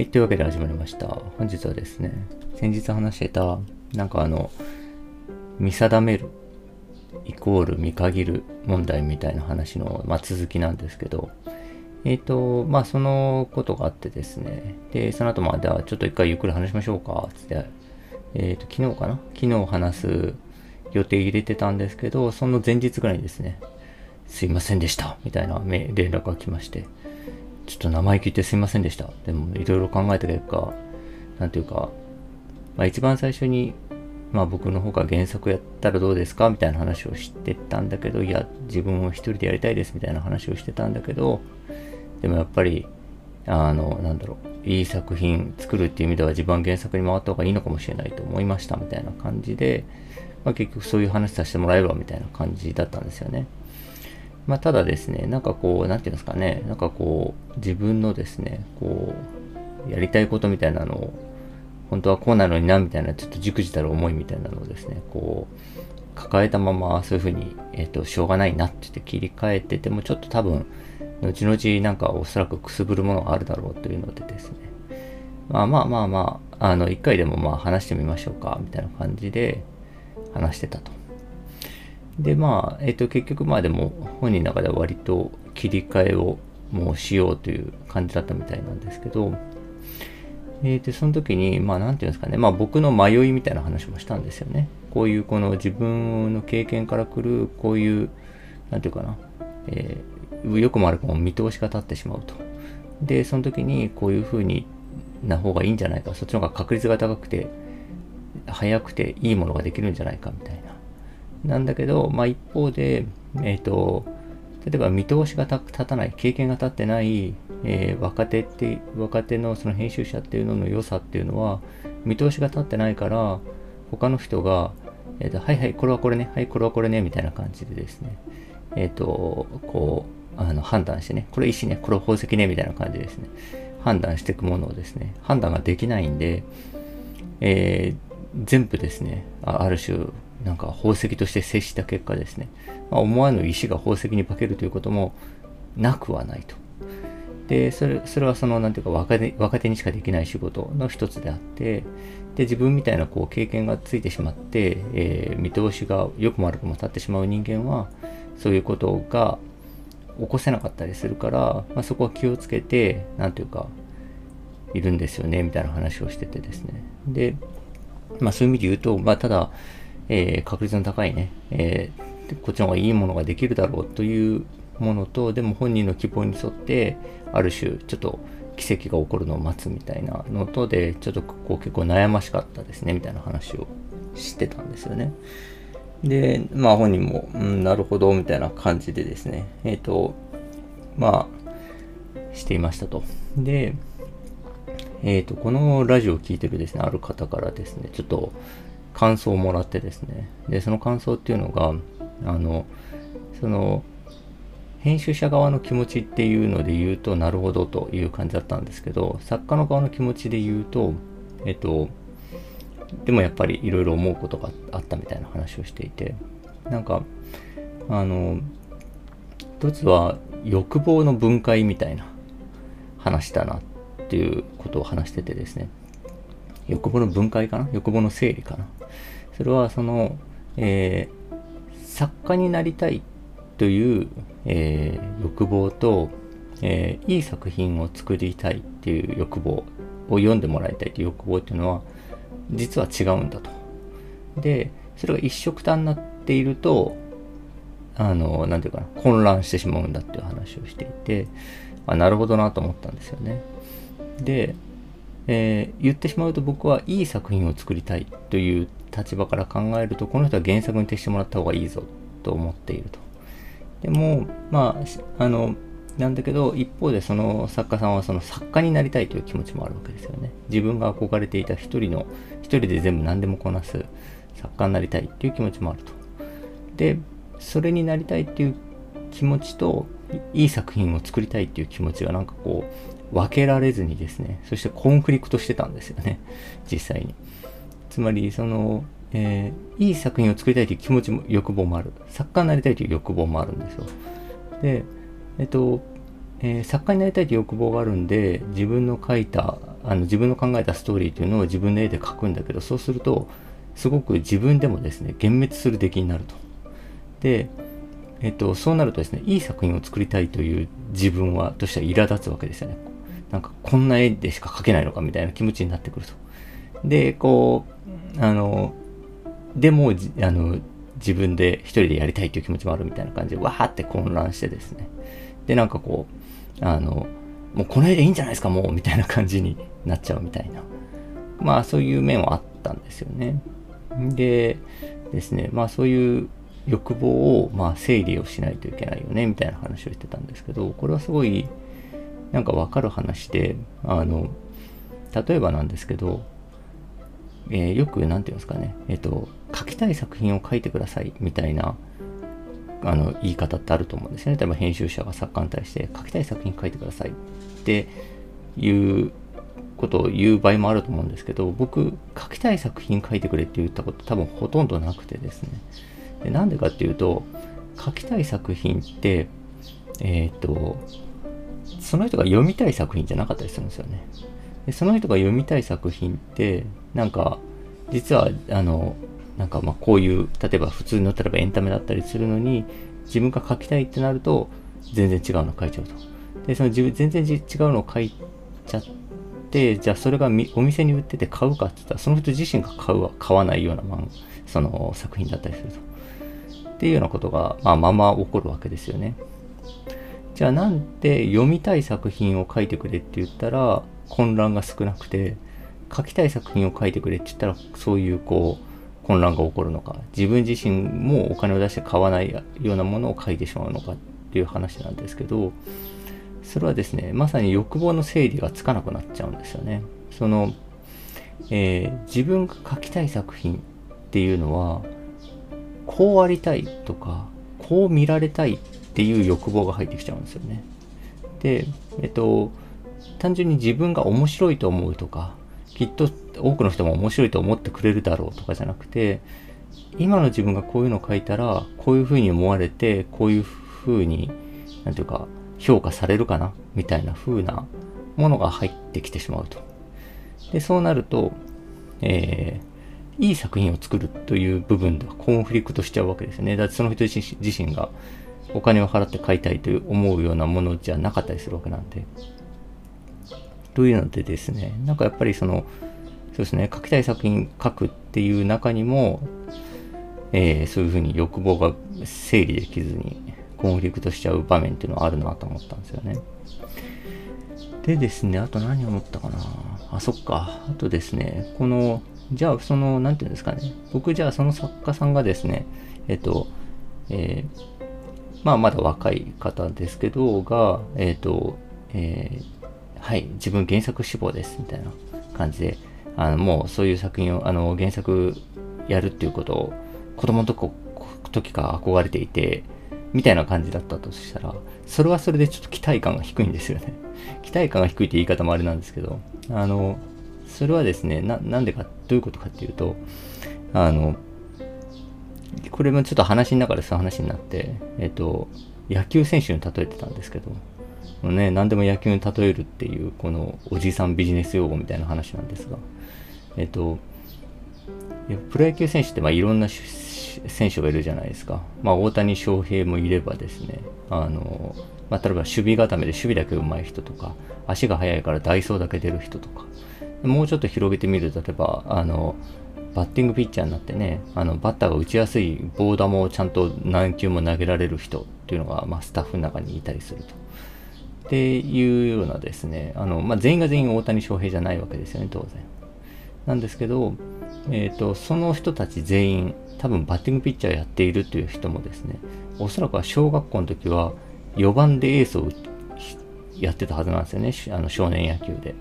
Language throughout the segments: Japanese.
はい、というわけで始まりました。本日はですね、先日話してた、なんかあの、見定めるイコール見限る問題みたいな話の、まあ、続きなんですけど、えっ、ー、と、まあそのことがあってですね、で、その後まあ、じゃあちょっと一回ゆっくり話しましょうか、つって、えっ、ー、と、昨日かな？昨日話す予定入れてたんですけど、その前日ぐらいにですね、すいませんでした、みたいな連絡が来まして、ちょっと生意気言ってすいませんでした。でも、いろいろ考えた結果、なんていうか、まあ一番最初に、まあ僕の方が原作やったらどうですか？みたいな話をしてたんだけど、いや、自分を一人でやりたいですみたいな話をしてたんだけど、でもやっぱり、あの、なんだろう、いい作品作るっていう意味では自分は原作に回った方がいいのかもしれないと思いましたみたいな感じで、まあ、結局そういう話させてもらえばみたいな感じだったんですよね。まあ、ただですね、なんかこう、なんていうんですかね、なんかこう、自分のですね、こう、やりたいことみたいなのを、本当はこうなのにな、みたいな、ちょっとじくじたる思いみたいなのをですね、こう、抱えたまま、そういうふうに、えっ、ー、と、しょうがないなって言って切り替えてても、ちょっと多分、後々なんかおそらくくすぶるものがあるだろうというのでですね、まあまあまあまあ、あの、一回でもまあ話してみましょうか、みたいな感じで話してたと。で、まあ、えっ、と、結局まあでも本人の中では割と切り替えをもうしようという感じだったみたいなんですけど、えー、で、その時に、まあなんていうんですかね、まあ僕の迷いみたいな話もしたんですよね。こういうこの自分の経験から来る、こういう、なんていうかな、えー、よくも悪くも見通しが立ってしまうと。で、その時にこういう風にな方がいいんじゃないか、そっちの方が確率が高くて、早くていいものができるんじゃないかみたいな。なんだけど、まあ一方で、えっ、ー、と、例えば見通しが立たない、経験が立ってない、えー、若手って、若手のその編集者っていうのの良さっていうのは、見通しが立ってないから、他の人が、えっ、ー、と、はいはい、これはこれね、はい、これはこれね、みたいな感じでですね、えっ、と、こう、あの、判断してね、これ石ね、これ宝石ね、みたいな感じですね、判断していくものをですね、判断ができないんで、えー、全部ですね、ある種、なんか宝石として接した結果ですね、まあ、思わぬ石が宝石に化けるということもなくはないと。で、それそれはその、なんていうか若手、若手にしかできない仕事の一つであって、で、自分みたいなこう経験がついてしまって、えー、見通しが良くも悪くも立ってしまう人間は、そういうことが起こせなかったりするから、まあ、そこは気をつけて、なんていうか、いるんですよね、みたいな話をしててですね。で、まあそういう意味で言うと、まあただ、えー、確率の高いね、えー、こっちの方がいいものができるだろうというものと、でも本人の希望に沿って、ある種、ちょっと奇跡が起こるのを待つみたいなのとで、ちょっとこう結構悩ましかったですね、みたいな話をしてたんですよね。で、まあ本人も、うん、なるほど、みたいな感じでですね、えっ、ー、と、まあ、していましたと。で、えっ、ー、と、このラジオを聴いてるですね、ある方からですね、ちょっと、感想をもらってですね。で、その感想っていうのが、あの、その、編集者側の気持ちっていうので言うと、なるほどという感じだったんですけど、作家の側の気持ちで言うと、えっと、でもやっぱりいろいろ思うことがあったみたいな話をしていて、なんか、あの、一つは欲望の分解みたいな話だなっていうことを話しててですね。欲望の分解かな？欲望の整理かな？それはその、えー、作家になりたいという、えー、欲望と、えー、いい作品を作りたいっていう欲望を読んでもらいたいという欲望っていうのは実は違うんだと。で、それが一色単になっていると、あの、なんていうかな、混乱してしまうんだっていう話をしていて、あ、なるほどなと思ったんですよね。で、えー、言ってしまうと僕はいい作品を作りたいという立場から考えると、この人は原作に徹してもらった方がいいぞと思っていると。でも、まあ、あの、なんだけど、一方でその作家さんはその作家になりたいという気持ちもあるわけですよね。自分が憧れていた一人の、一人で全部何でもこなす作家になりたいっていう気持ちもあると。で、それになりたいっていう気持ちと、いい作品を作りたいっていう気持ちがなんかこう、分けられずにですね、そしてコンフリクトしてたんですよね、実際に。つまり、その、えー、いい作品を作りたいという気持ちも、欲望もある。作家になりたいという欲望もあるんですよ。で、えっと、えー、作家になりたいという欲望があるんで自分の書いたあの自分の考えたストーリーというのを自分の絵で描くんだけどそうするとすごく自分でもですね幻滅する出来になると。で、えっと、そうなるとですねいい作品を作りたいという自分はとしては苛立つわけですよね。なんかこんな絵でしか描けないのかみたいな気持ちになってくると。でこうあのでもあの自分で一人でやりたいという気持ちもあるみたいな感じでわーって混乱してですね。でなんかこうあのもうこの絵でいいんじゃないですかもうみたいな感じになっちゃうみたいな。まあそういう面はあったんですよね。でですねまあそういう欲望をまあ整理をしないといけないよねみたいな話をしてたんですけどこれはすごいなんかわかる話であの例えばなんですけどえー、よく、なんていうんですかね、えっ、ー、と、書きたい作品を書いてくださいみたいな、あの、言い方ってあると思うんですよね。例えば編集者が作家に対して、書きたい作品書いてくださいっていうことを言う場合もあると思うんですけど、僕、書きたい作品書いてくれって言ったこと多分ほとんどなくてですね。でなんでかっていうと、書きたい作品って、えっ、ー、と、その人が読みたい作品じゃなかったりするんですよね。でその人が読みたい作品ってなんか実はあのなんかまあこういう例えば普通の例えばエンタメだったりするのに自分が書きたいってなると全然違うの書いちゃうと。でその自分全然違うのを書いちゃってじゃあそれがお店に売ってて買うかって言ったらその人自身が買うは買わないような漫その作品だったりすると。っていうようなことが、まあ、まま起こるわけですよね。じゃあなんで読みたい作品を書いてくれって言ったら混乱が少なくて書きたい作品を書いてくれって言ったらそういうこう混乱が起こるのか。自分自身もお金を出して買わないようなものを書いてしまうのかっていう話なんですけどそれはですねまさに欲望の整理がつかなくなっちゃうんですよね。その、えー、自分が書きたい作品っていうのはこうありたいとかこう見られたいっっていう欲望が入ってきちゃうんですよねでえっと単純に自分が面白いと思うとか、きっと多くの人も面白いと思ってくれるだろうとかじゃなくて、今の自分がこういうのを書いたら、こういうふうに思われて、こういうふうに、なんていうか、評価されるかなみたいな風なものが入ってきてしまうと。で、そうなると、えー、いい作品を作るという部分ではコンフリクトしちゃうわけですね。だってその人自身がお金を払って買いたいと思うようなものじゃなかったりするわけなんで。というのでですね、なんかやっぱりその、そうですね、書きたい作品書くっていう中にも、えー、そういうふうに欲望が整理できずにコンフリクトしちゃう場面っていうのはあるなと思ったんですよね。でですね、あと何を思ったかな。あ、そっか。あとですね、この、じゃあその、なんていうんですかね。僕じゃあその作家さんがですね、えっと、えー、まあまだ若い方ですけど、が、えっと、えー、はい、自分原作志望です、みたいな感じで、あの、もうそういう作品を、あの、原作やるっていうことを、子供の時から憧れていて、みたいな感じだったとしたら、それはそれでちょっと期待感が低いんですよね。期待感が低いって言い方もあれなんですけど、あの、それはですね、な、なんでか、どういうことかっていうと、あの、これもちょっと話の中でそういう話になって、えっと、野球選手に例えてたんですけど、もうね、何でも野球に例えるっていう、このおじさんビジネス用語みたいな話なんですが、えっと、プロ野球選手ってまあいろんな選手がいるじゃないですか。まあ大谷翔平もいればですね、あの、まあ例えば守備固めで守備だけ上手い人とか、足が速いからダイソーだけ出る人とか、もうちょっと広げてみると、例えば、あの、バッティングピッチャーになってね、あの、バッターが打ちやすいボーダーもちゃんと何球も投げられる人っていうのが、まあ、スタッフの中にいたりすると。っていうようなですね、あの、まあ、全員が全員大谷翔平じゃないわけですよね、当然。なんですけど、えっ、ー、と、その人たち全員、多分バッティングピッチャーやっているという人もですね、おそらくは小学校の時は4番でエースをやってたはずなんですよね、あの少年野球で。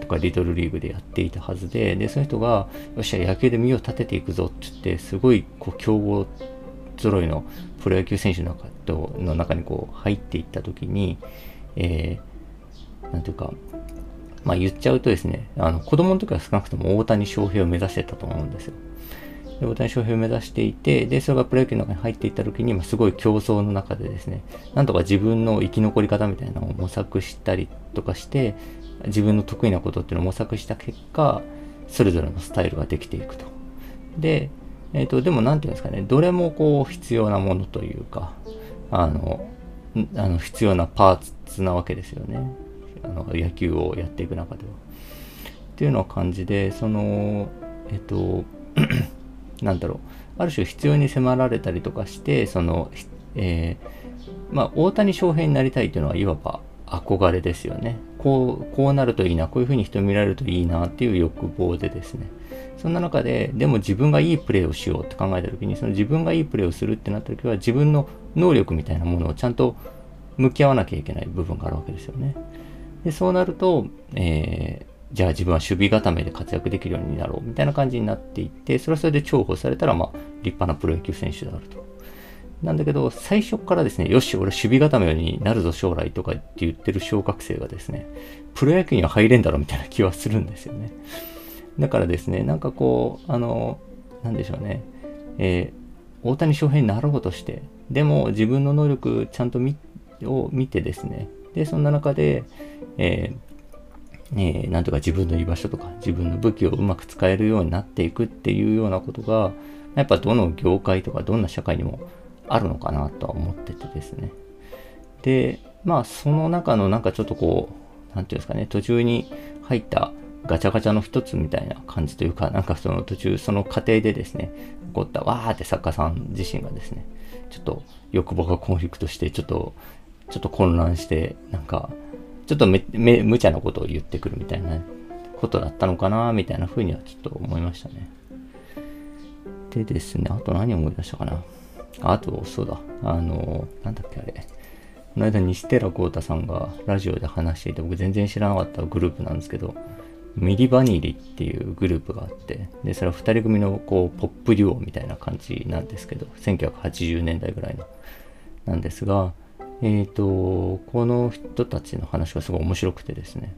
とかリトルリーグでやっていたはずで、で、その人が、よっしゃ、野球で身を立てていくぞって言って、すごい、こう、競合揃いのプロ野球選手の中との中にこう入っていった時に、えー、なんていうか、まあ言っちゃうとですね、あの子供の時は少なくとも大谷翔平を目指してたと思うんですよ。で大谷翔平を目指していて、で、それがプロ野球の中に入っていった時に、まあ、すごい競争の中でですね、なんとか自分の生き残り方みたいなのを模索したりとかして、自分の得意なことっていうのを模索した結果、それぞれのスタイルができていくと。で、えっ、ー、と、でも何て言うんですかね、どれもこう必要なものというか、あの、あの必要なパーツなわけですよね。あの野球をやっていく中では。っていうような感じで、その、えっ、ー、と、なんだろう、ある種必要に迫られたりとかして、その、えー、まあ、大谷翔平になりたいというのは、いわば憧れですよね。こう、こうなるといいな、こういうふうに人見られるといいなっていう欲望でですね。そんな中で、でも自分がいいプレーをしようって考えた時に、その自分がいいプレーをするってなった時は、自分の能力みたいなものをちゃんと向き合わなきゃいけない部分があるわけですよね。で、そうなると、えー、じゃあ自分は守備固めで活躍できるようになろうみたいな感じになっていって、それはそれで重宝されたら、まあ、立派なプロ野球選手であると。なんだけど、最初からですね、よし、俺守備固めになるぞ将来とかって言ってる小学生がですね、プロ野球には入れんだろうみたいな気はするんですよね。だからですね、なんかこう、あの、なんでしょうね、えー、大谷翔平になろうとして、でも自分の能力ちゃんと見を見てですね、で、そんな中で、えーえー、なんとか自分の居場所とか自分の武器をうまく使えるようになっていくっていうようなことが、やっぱどの業界とかどんな社会にもあるのかなとは思っててですね。で、まあその中のなんかちょっとこう、なんていうんですかね、途中に入ったガチャガチャの一つみたいな感じというか、なんかその途中、その過程でですね、起こったわーって作家さん自身がですね、ちょっと欲望がコンフリクトして、ちょっと、ちょっと混乱して、なんか、ちょっとめ、め、無茶なことを言ってくるみたいなことだったのかな、みたいな風にはちょっと思いましたね。でですね、あと何思い出したかな。あと、そうだ、あの、なんだっけあれ。この間、西寺豪太さんがラジオで話していて、僕全然知らなかったグループなんですけど、ミリバニリっていうグループがあって、で、それは二人組のこう、ポップデュオみたいな感じなんですけど、1980年代ぐらいの、なんですが、えっ、ー、と、この人たちの話がすごい面白くてですね、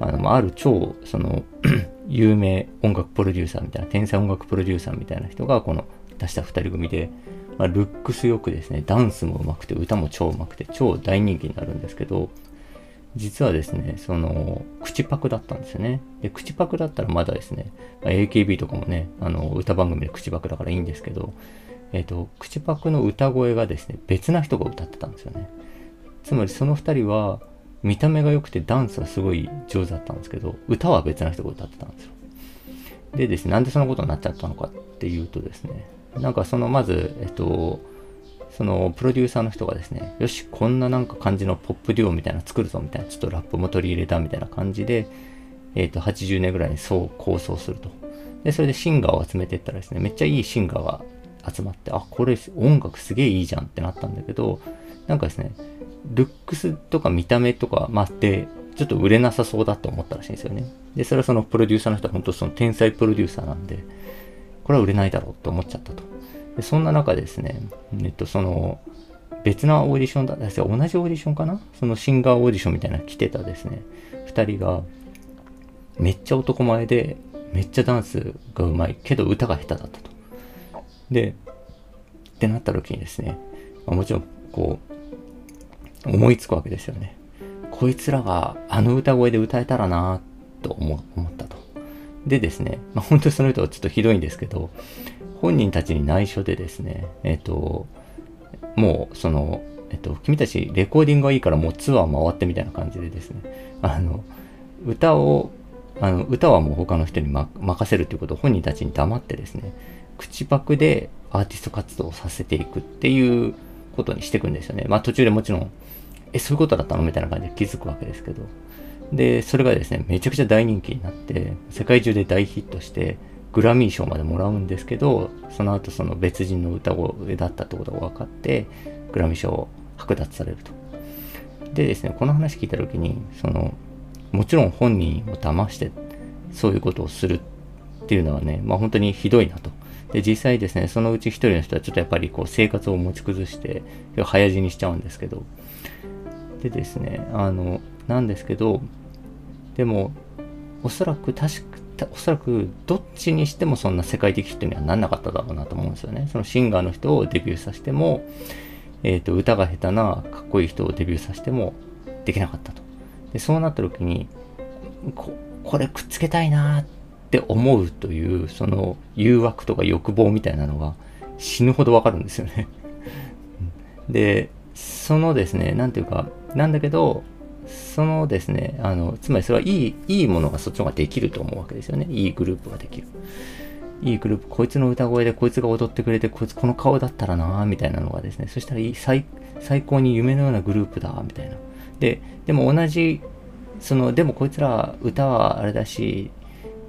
あの、ある超、その 有名音楽プロデューサーみたいな、天才音楽プロデューサーみたいな人が、この出した二人組で、まあ、ルックスよくですね、ダンスも上手くて、歌も超上手くて、超大人気になるんですけど、実はですね、その、口パクだったんですよね。で、口パクだったらまだですね、AKB とかもね、あの、歌番組で口パクだからいいんですけど、えっ、と、口パクの歌声がですね、別な人が歌ってたんですよね。つまりその二人は、見た目が良くてダンスはすごい上手だったんですけど、歌は別な人が歌ってたんですよ。でですね、なんでそのことになっちゃったのかっていうとですね、なんかそのまず、えっと、そのプロデューサーの人がですね、よし、こんななんか感じのポップデュオみたいな作るぞみたいな、ちょっとラップも取り入れたみたいな感じで、えっ、と、80年ぐらいにそう構想すると。で、それでシンガーを集めていったらですね、めっちゃいいシンガーが集まって、あ、これ音楽すげえいいじゃんってなったんだけど、なんかですね、ルックスとか見た目とか、まあ、で、ちょっと売れなさそうだと思ったらしいんですよね。で、それはそのプロデューサーの人は本当その天才プロデューサーなんで、これは売れないだろうと思っちゃったと。でそんな中ですね、えっと、その、別なオーディションだ、同じオーディションかな？そのシンガーオーディションみたいな来てたですね、二人が、めっちゃ男前で、めっちゃダンスがうまいけど歌が下手だったと。で、ってなった時にですね、まあ、もちろん、こう、思いつくわけですよね。こいつらがあの歌声で歌えたらなと思ったと。でですね、まあ、本当にその人はちょっとひどいんですけど、本人たちに内緒でですね、えっ、ー、と、もう、その、えっ、ー、と、君たちレコーディングがいいからもうツアー回ってみたいな感じでですね、あの、歌を、あの、歌はもう他の人に、ま、任せるということを本人たちに黙ってですね、口パクでアーティスト活動をさせていくっていうことにしていくんですよね。まあ途中でもちろん、え、そういうことだったの？みたいな感じで気づくわけですけど。で、それがですね、めちゃくちゃ大人気になって、世界中で大ヒットして、グラミー賞までもらうんですけど、その後その別人の歌声だったってことが分かって、グラミー賞を剥奪されると。でですね、この話聞いた時に、その、もちろん本人を騙して、そういうことをするっていうのはね、まあ本当にひどいなと。で、実際ですね、そのうち一人の人はちょっとやっぱりこう生活を持ち崩して、早死にしちゃうんですけど、でですね、あの、なんですけど、でも、おそらく確かおそらくどっちにしてもそんな世界的ヒットにはなんなかっただろうなと思うんですよね。そのシンガーの人をデビューさせても、えっ、ー、と、歌が下手なかっこいい人をデビューさせてもできなかったと。で、そうなった時に、ここれくっつけたいなってって思うという、その誘惑とか欲望みたいなのが死ぬほどわかるんですよね。で、そのですね、なんていうか、なんだけど、そのですね、あの、つまりそれはいい、いいものがそっちの方ができると思うわけですよね。いいグループができる。いいグループ、こいつの歌声でこいつが踊ってくれて、こいつこの顔だったらなみたいなのがですね、そしたらいい最最高に夢のようなグループだみたいな。で、でも同じ、その、でもこいつら歌はあれだし、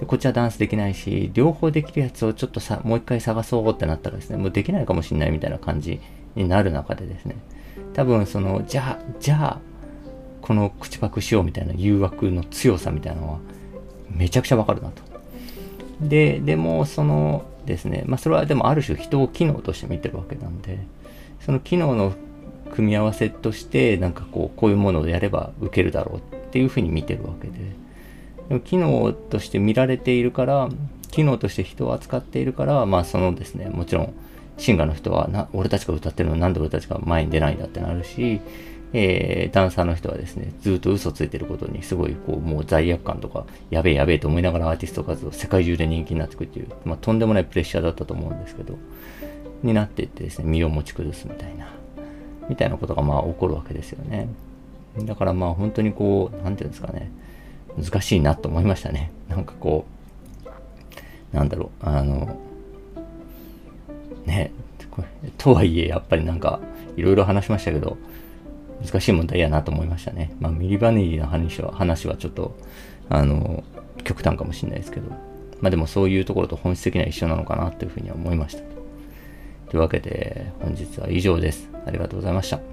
でこっちはダンスできないし、両方できるやつをちょっとさ、もう一回探そうってなったらですね、もうできないかもしんないみたいな感じになる中でですね、多分その、じゃあ、じゃあ、この口パクしようみたいな誘惑の強さみたいなのは、めちゃくちゃわかるなと。で、でも、そのですね、まあそれはでもある種人を機能として見てるわけなんで、その機能の組み合わせとして、なんかこう、こういうものをやれば受けるだろうっていうふうに見てるわけで、でも機能として見られているから、機能として人を扱っているから、まあそのですね、もちろん、シンガーの人はな、俺たちが歌ってるのなんで俺たちが前に出ないんだってなるし、えー、ダンサーの人はですね、ずっと嘘ついてることにすごいこう、もう罪悪感とか、やべえやべえと思いながらアーティスト活動、世界中で人気になっていくっていう、まあ、とんでもないプレッシャーだったと思うんですけど、になっていってですね、身を持ち崩すみたいな、みたいなことがまあ起こるわけですよね。だからまあ本当にこう、なんていうんですかね、難しいなと思いましたね。なんかこう、なんだろう、あの、ね、とはいえやっぱりなんか、いろいろ話しましたけど、難しい問題やなと思いましたね。まあ、ミリバネリの話は、話はちょっと、あの、極端かもしれないですけど、まあでもそういうところと本質的には一緒なのかなというふうには思いました。というわけで、本日は以上です。ありがとうございました。